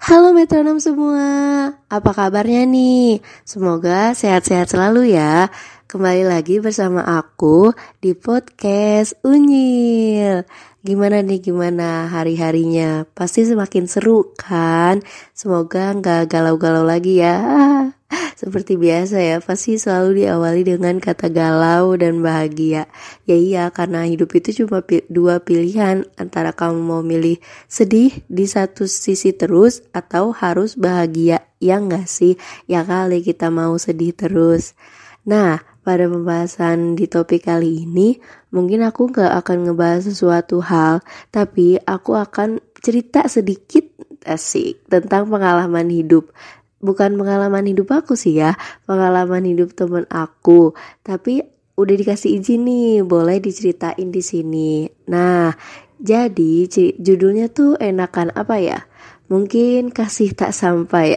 Halo metronom semua, apa kabarnya nih? Semoga sehat-sehat selalu ya. Kembali lagi bersama aku di podcast Unyil. Gimana nih gimana hari-harinya? Pasti semakin seru kan? Semoga nggak galau-galau lagi ya. Seperti biasa ya, pasti selalu diawali dengan kata galau dan bahagia. Ya iya, karena hidup itu cuma pi- dua pilihan antara kamu mau milih sedih di satu sisi terus atau harus bahagia. Ya enggak sih? Ya kali kita mau sedih terus. Nah, pada pembahasan di topik kali ini, mungkin aku nggak akan ngebahas sesuatu hal, tapi aku akan cerita sedikit asik tentang pengalaman hidup bukan pengalaman hidup aku sih ya, pengalaman hidup temen aku. Tapi udah dikasih izin nih, boleh diceritain di sini. Nah, jadi judulnya tuh enakan apa ya? Mungkin kasih tak sampai.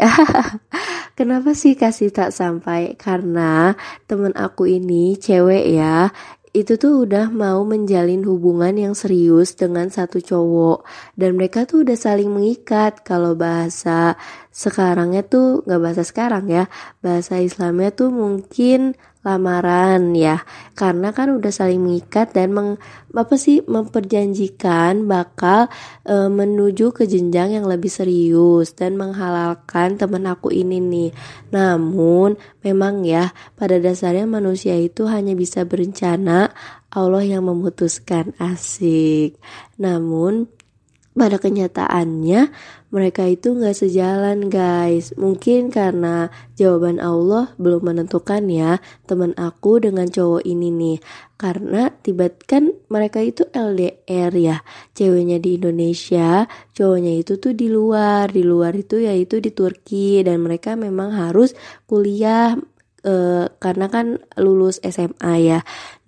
Kenapa sih kasih tak sampai? Karena temen aku ini cewek ya, itu tuh udah mau menjalin hubungan yang serius dengan satu cowok. Dan mereka tuh udah saling mengikat. Kalau bahasa sekarangnya tuh nggak bahasa sekarang ya bahasa Islamnya tuh mungkin lamaran ya. Karena kan udah saling mengikat dan meng, apa sih memperjanjikan bakal e, menuju ke jenjang yang lebih serius dan menghalalkan temen aku ini nih. Namun memang ya pada dasarnya manusia itu hanya bisa berencana. Allah yang memutuskan. Asik. Namun pada kenyataannya mereka itu nggak sejalan guys. Mungkin karena jawaban Allah belum menentukan ya teman aku dengan cowok ini nih. Karena tiba kan mereka itu LDR ya ceweknya di Indonesia cowoknya itu tuh di luar di luar itu yaitu di Turki dan mereka memang harus kuliah eh, karena kan lulus SMA ya.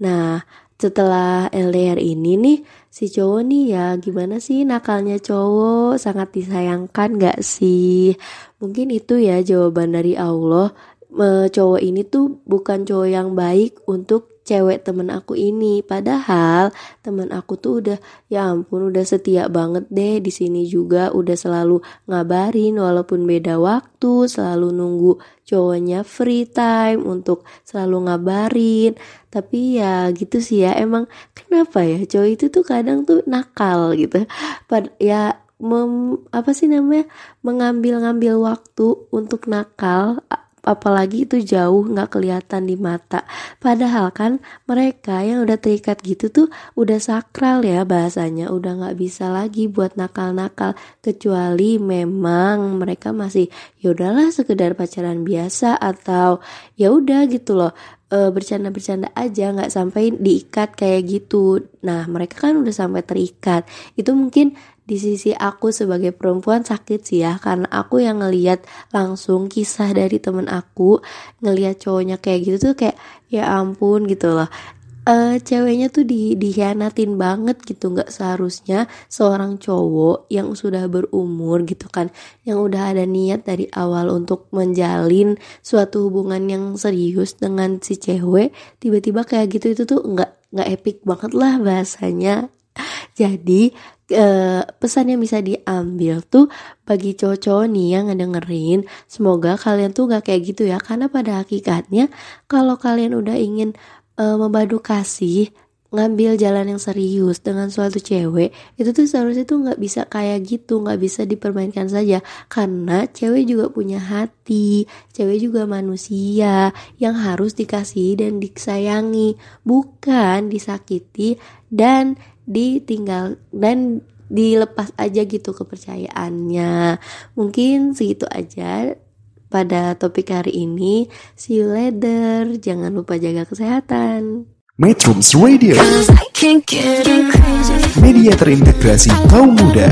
Nah setelah LDR ini nih si cowok nih ya gimana sih nakalnya cowok? Sangat disayangkan gak sih? Mungkin itu ya jawaban dari Allah. Me- cowok ini tuh bukan cowok yang baik untuk cewek temen aku ini. Padahal temen aku tuh udah ya ampun udah setia banget deh di sini juga. Udah selalu ngabarin walaupun beda waktu selalu nunggu cowoknya free time untuk selalu ngabarin. Tapi ya gitu sih ya emang kenapa ya cowok itu tuh kadang tuh nakal gitu. Pad ya mem, apa sih namanya mengambil-ngambil waktu untuk nakal apalagi itu jauh nggak kelihatan di mata. Padahal kan mereka yang udah terikat gitu tuh udah sakral ya bahasanya. Udah nggak bisa lagi buat nakal-nakal. Kecuali memang mereka masih ya udahlah sekedar pacaran biasa atau ya udah gitu loh. E, bercanda-bercanda aja nggak sampai diikat kayak gitu. Nah mereka kan udah sampai terikat. Itu mungkin di sisi aku sebagai perempuan sakit sih ya karena aku yang ngeliat langsung kisah dari temen aku ngeliat cowoknya kayak gitu tuh kayak ya ampun gitu loh. Eh ceweknya tuh di dihianatin banget gitu nggak seharusnya seorang cowok yang sudah berumur gitu kan yang udah ada niat dari awal untuk menjalin suatu hubungan yang serius dengan si cewek tiba-tiba kayak gitu itu tuh nggak nggak epic banget lah bahasanya jadi eh, pesan yang bisa diambil tuh bagi cowok-cowok nih yang ngedengerin semoga kalian tuh gak kayak gitu ya. Karena pada hakikatnya kalau kalian udah ingin eh, membadu kasih ngambil jalan yang serius dengan suatu cewek itu tuh seharusnya tuh nggak bisa kayak gitu nggak bisa dipermainkan saja. Karena cewek juga punya hati cewek juga manusia yang harus dikasih dan disayangi bukan disakiti dan ditinggal dan dilepas aja gitu kepercayaannya. Mungkin segitu aja pada topik hari ini. See you later. Jangan lupa jaga kesehatan. Metrums Radio. Cause I can't get enough. Media terintegrasi kaum muda